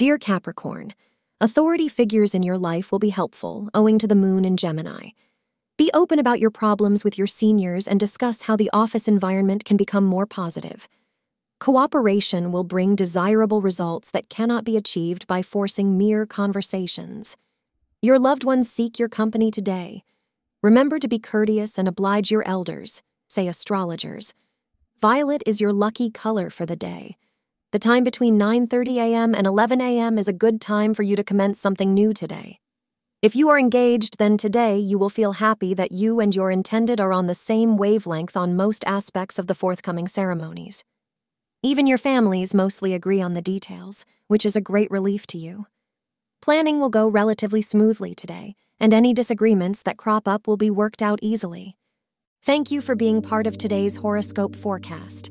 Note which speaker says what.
Speaker 1: Dear Capricorn, authority figures in your life will be helpful owing to the moon in Gemini. Be open about your problems with your seniors and discuss how the office environment can become more positive. Cooperation will bring desirable results that cannot be achieved by forcing mere conversations. Your loved ones seek your company today. Remember to be courteous and oblige your elders, say astrologers. Violet is your lucky color for the day. The time between 9:30 a.m. and 11 a.m. is a good time for you to commence something new today. If you are engaged, then today you will feel happy that you and your intended are on the same wavelength on most aspects of the forthcoming ceremonies. Even your families mostly agree on the details, which is a great relief to you. Planning will go relatively smoothly today, and any disagreements that crop up will be worked out easily. Thank you for being part of today's horoscope forecast.